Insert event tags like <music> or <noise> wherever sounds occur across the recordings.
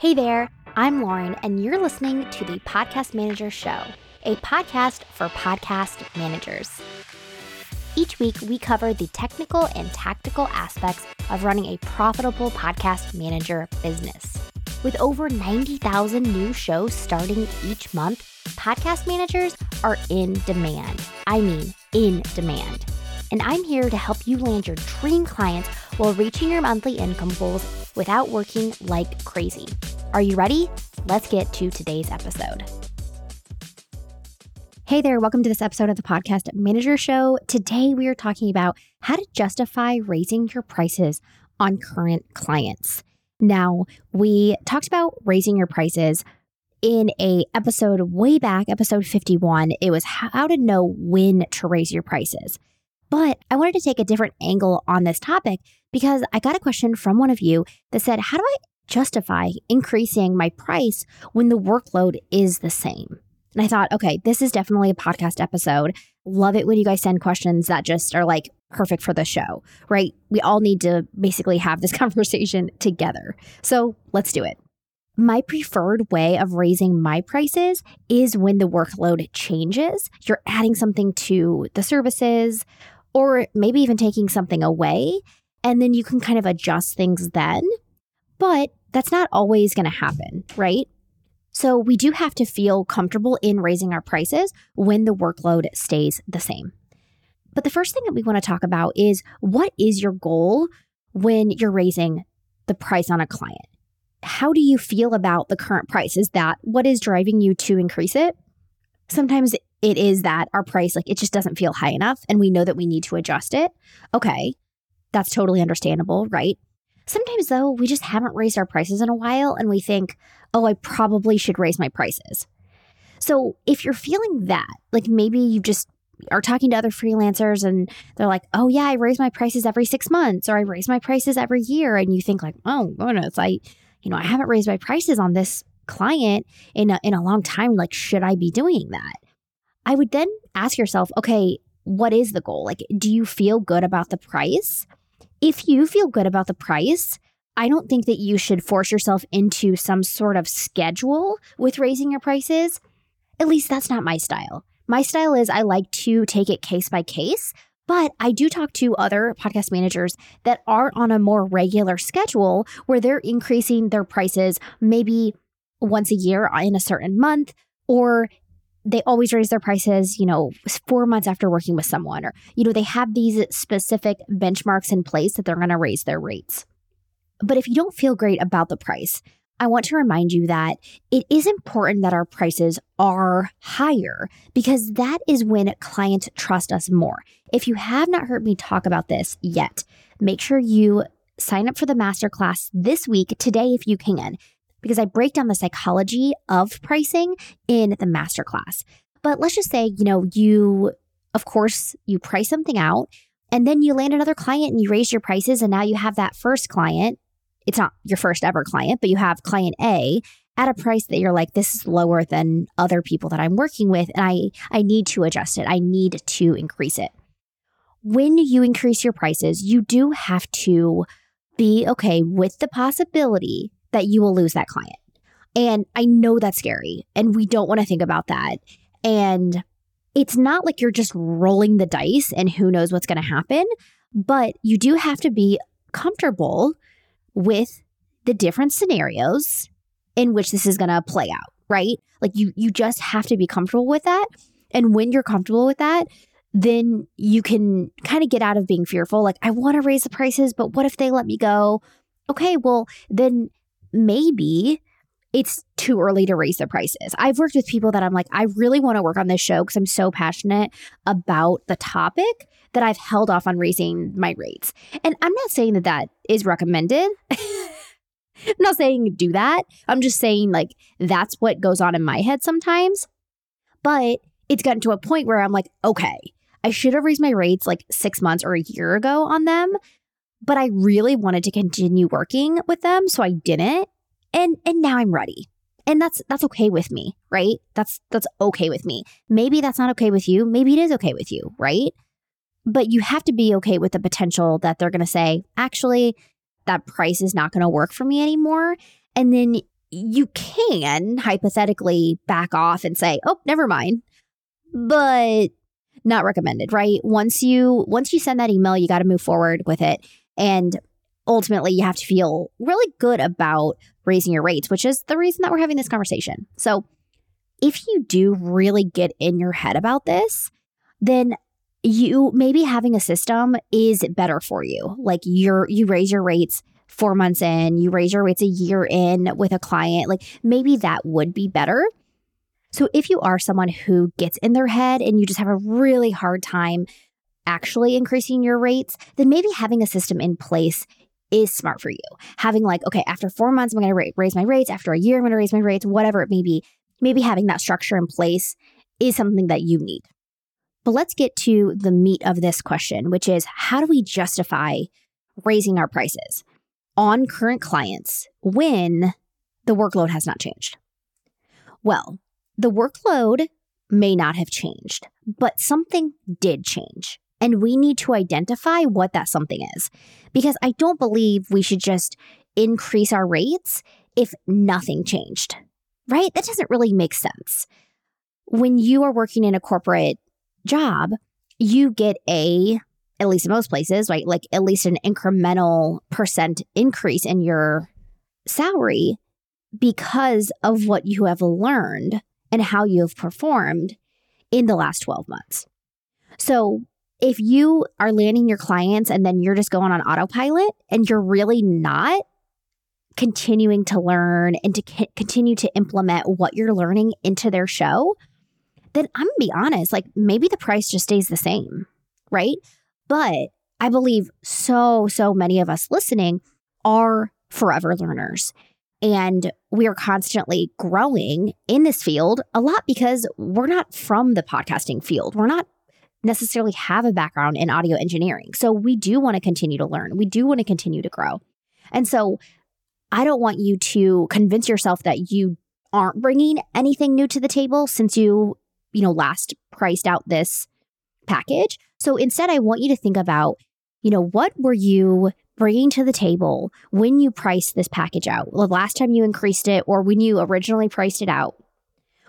Hey there, I'm Lauren, and you're listening to the Podcast Manager Show, a podcast for podcast managers. Each week, we cover the technical and tactical aspects of running a profitable podcast manager business. With over 90,000 new shows starting each month, podcast managers are in demand. I mean, in demand. And I'm here to help you land your dream clients while reaching your monthly income goals without working like crazy. Are you ready? Let's get to today's episode. Hey there, welcome to this episode of the Podcast Manager Show. Today we are talking about how to justify raising your prices on current clients. Now, we talked about raising your prices in a episode way back, episode 51. It was how to know when to raise your prices. But I wanted to take a different angle on this topic because I got a question from one of you that said, How do I justify increasing my price when the workload is the same? And I thought, okay, this is definitely a podcast episode. Love it when you guys send questions that just are like perfect for the show, right? We all need to basically have this <laughs> conversation together. So let's do it. My preferred way of raising my prices is when the workload changes. You're adding something to the services, or maybe even taking something away. And then you can kind of adjust things then. But that's not always going to happen, right? So we do have to feel comfortable in raising our prices when the workload stays the same. But the first thing that we want to talk about is what is your goal when you're raising the price on a client? How do you feel about the current price? Is that what is driving you to increase it? Sometimes it is that our price, like it just doesn't feel high enough and we know that we need to adjust it. Okay, that's totally understandable, right? Sometimes, though, we just haven't raised our prices in a while and we think, oh, I probably should raise my prices. So if you're feeling that, like maybe you just are talking to other freelancers and they're like, oh, yeah, I raise my prices every six months or I raise my prices every year. And you think, like, oh, goodness, I, you know, I haven't raised my prices on this client in a, in a long time. Like, should I be doing that? I would then ask yourself, okay, what is the goal? Like, do you feel good about the price? If you feel good about the price, I don't think that you should force yourself into some sort of schedule with raising your prices. At least that's not my style. My style is I like to take it case by case, but I do talk to other podcast managers that are on a more regular schedule where they're increasing their prices maybe once a year in a certain month or they always raise their prices, you know, four months after working with someone, or, you know, they have these specific benchmarks in place that they're going to raise their rates. But if you don't feel great about the price, I want to remind you that it is important that our prices are higher because that is when clients trust us more. If you have not heard me talk about this yet, make sure you sign up for the masterclass this week, today, if you can because I break down the psychology of pricing in the masterclass. But let's just say, you know, you, of course, you price something out and then you land another client and you raise your prices. And now you have that first client. It's not your first ever client, but you have client A at a price that you're like, this is lower than other people that I'm working with. And I, I need to adjust it. I need to increase it. When you increase your prices, you do have to be okay with the possibility that you will lose that client. And I know that's scary and we don't want to think about that. And it's not like you're just rolling the dice and who knows what's going to happen, but you do have to be comfortable with the different scenarios in which this is going to play out, right? Like you you just have to be comfortable with that. And when you're comfortable with that, then you can kind of get out of being fearful like I want to raise the prices, but what if they let me go? Okay, well, then maybe it's too early to raise the prices. I've worked with people that I'm like, I really want to work on this show because I'm so passionate about the topic that I've held off on raising my rates. And I'm not saying that that is recommended. <laughs> I'm not saying do that. I'm just saying, like, that's what goes on in my head sometimes. But it's gotten to a point where I'm like, okay, I should have raised my rates like six months or a year ago on them but I really wanted to continue working with them, so I didn't. And and now I'm ready. And that's that's okay with me, right? That's that's okay with me. Maybe that's not okay with you. Maybe it is okay with you, right? But you have to be okay with the potential that they're going to say, "Actually, that price is not going to work for me anymore." And then you can hypothetically back off and say, "Oh, never mind." But not recommended, right? Once you once you send that email, you got to move forward with it and ultimately you have to feel really good about raising your rates, which is the reason that we're having this conversation. So, if you do really get in your head about this, then you maybe having a system is better for you. Like you're you raise your rates 4 months in, you raise your rates a year in with a client, like maybe that would be better. So if you are someone who gets in their head and you just have a really hard time actually increasing your rates, then maybe having a system in place is smart for you. Having like, okay, after four months, I'm going to raise my rates. After a year, I'm going to raise my rates, whatever it may be. Maybe having that structure in place is something that you need. But let's get to the meat of this question, which is how do we justify raising our prices on current clients when the workload has not changed? Well, the workload may not have changed, but something did change. And we need to identify what that something is. Because I don't believe we should just increase our rates if nothing changed, right? That doesn't really make sense. When you are working in a corporate job, you get a, at least in most places, right? Like at least an incremental percent increase in your salary because of what you have learned and how you have performed in the last 12 months. So if you are landing your clients and then you're just going on autopilot and you're really not continuing to learn and to c- continue to implement what you're learning into their show, then I'm gonna be honest, like maybe the price just stays the same, right? But I believe so, so many of us listening are forever learners. And we are constantly growing in this field a lot because we're not from the podcasting field. We're not necessarily have a background in audio engineering. So we do want to continue to learn. We do want to continue to grow. And so I don't want you to convince yourself that you aren't bringing anything new to the table since you, you know, last priced out this package. So instead, I want you to think about, you know, what were you bringing to the table when you priced this package out? The last time you increased it or when you originally priced it out?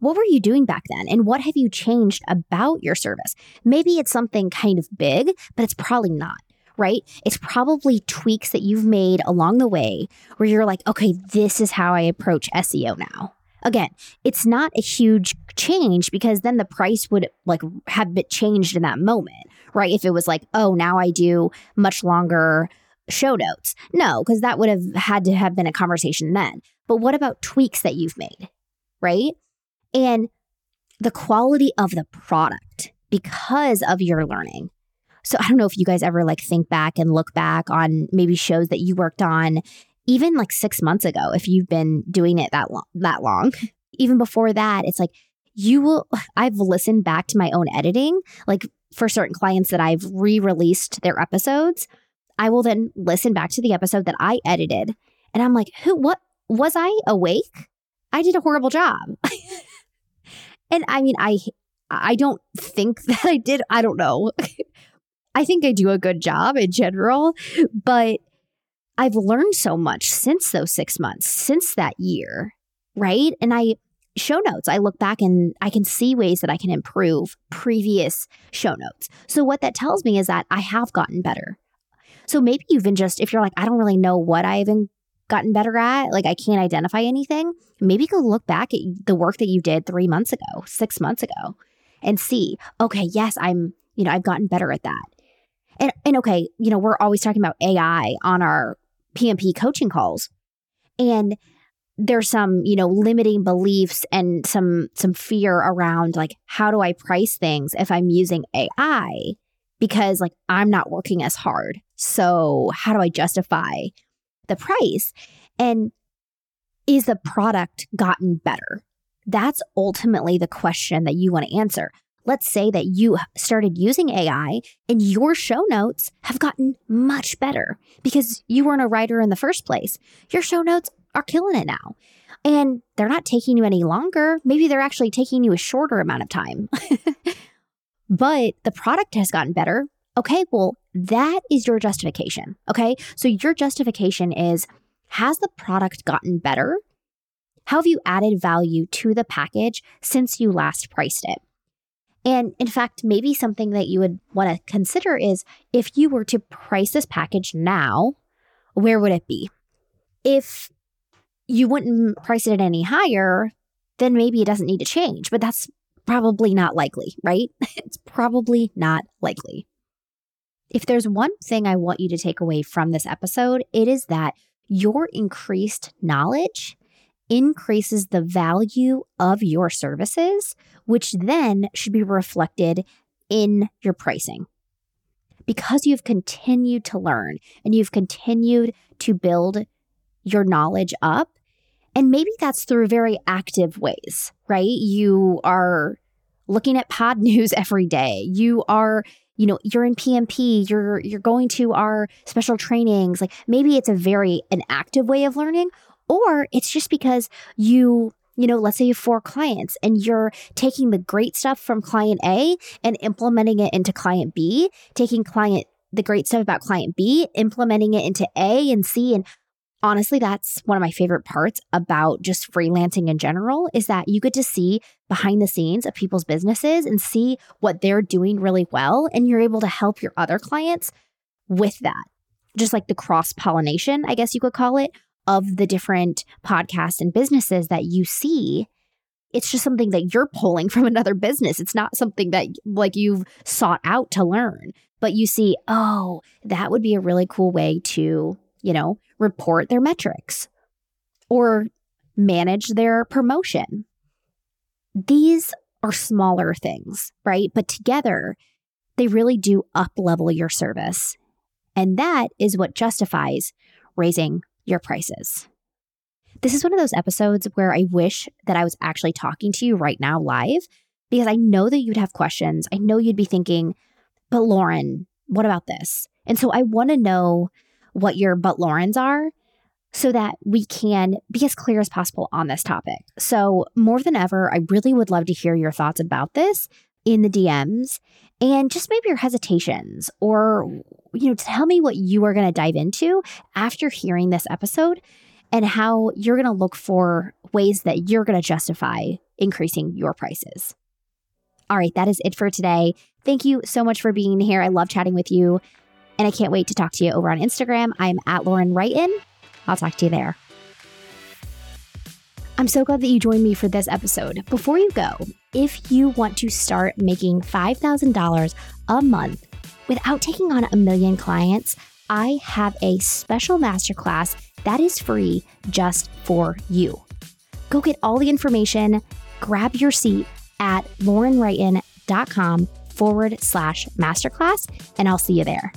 What were you doing back then? And what have you changed about your service? Maybe it's something kind of big, but it's probably not, right? It's probably tweaks that you've made along the way where you're like, okay, this is how I approach SEO now. Again, it's not a huge change because then the price would like have been changed in that moment, right? If it was like, oh, now I do much longer show notes. No, because that would have had to have been a conversation then. But what about tweaks that you've made, right? And the quality of the product because of your learning. So I don't know if you guys ever like think back and look back on maybe shows that you worked on even like 6 months ago if you've been doing it that long, that long. <laughs> Even before that, it's like you will <sighs> I've listened back to my own editing like for certain clients that I've re-released their episodes. I will then listen back to the episode that I edited and I'm like, "Who what was I awake? I did a horrible job." <laughs> And I mean, I I don't think <laughs> that I did. I don't know. I think I do a good job in general, but I've learned so much since those six months, since that year, right? And I show notes, I look back and I can see ways that I can improve previous show notes. So, what that tells me is that I have gotten better. So, maybe even just if you're like, I don't really know what I've gotten better at, like I can't identify anything, maybe go look back at the work that you did three months ago, six months ago, and see, okay, yes, I'm, you know, I've gotten better at that. And, and okay, you know, we're always talking about AI on our PMP coaching calls. And there's some, you know, limiting beliefs and some some fear around like how do I price things if I'm using AI because like I'm not working as hard. So, how do I justify the price? And is the product gotten better? That's ultimately the question that you want to answer. Let's say that you started using AI and your show notes have gotten much better because you weren't a writer in the first place. Your show notes are killing it now. And they're not taking you any longer. Maybe they're actually taking you a shorter amount of time. <laughs> but the product has gotten better. Okay, well, that is your justification. Okay. So your justification is has the product gotten better? How have you added value to the package since you last priced it? And in fact, maybe something that you would want to consider is if you were to price this package now, where would it be? If you wouldn't price it any higher, then maybe it doesn't need to change, but that's probably not likely, right? <laughs> it's probably not likely. If there's one thing I want you to take away from this episode, it is that your increased knowledge increases the value of your services, which then should be reflected in your pricing. Because you've continued to learn and you've continued to build your knowledge up, and maybe that's through very active ways, right? You are looking at pod <laughs> news every day. You are you know you're in pmp you're you're going to our special trainings like maybe it's a very an active way of learning or it's just because you you know, let's say you have four clients and you're taking the great stuff from client A and implementing it into client B, taking client the great stuff about client B, implementing it into A and C and honestly that's one of my favorite parts about just freelancing in general is that you get to see behind the scenes of people's businesses and see what they're doing really well and you're able to help your other clients with that. Just like the cross pollination, I guess you could call it, of the different podcasts and businesses that you see it's just something that you're pulling <laughs> from another business it's not something that like you've sought out to learn but you see oh that would be a really cool way to you know report their metrics or manage their promotion these are smaller things right but together they really do up level your service and that is what justifies raising your prices. This is one of those episodes where I wish that I was actually talking to you right now live because I know that you'd have questions. I know you'd be thinking, but Lauren, what about this? And so I want to know what your but Laurens are so that we can be as clear as possible on this topic. So, more than ever, I really would love to hear your thoughts about this in the DMs and just maybe your hesitations or you know tell me what you are going to dive into after hearing this episode and how you're going to look for ways that you're going to justify increasing your prices. All right, that is it for today. Thank you so much for being here. I love chatting with you. And I can't wait to talk to you over on Instagram. I'm at Lauren Wrighton. I'll talk to you there. I'm so glad that you joined me for this episode. Before you go, if you want to start making $5,000 a month without taking on a million clients, I have a special masterclass that is free just for you. Go get all the information, grab your seat at laurenwrighton.com forward slash masterclass, and I'll see you there.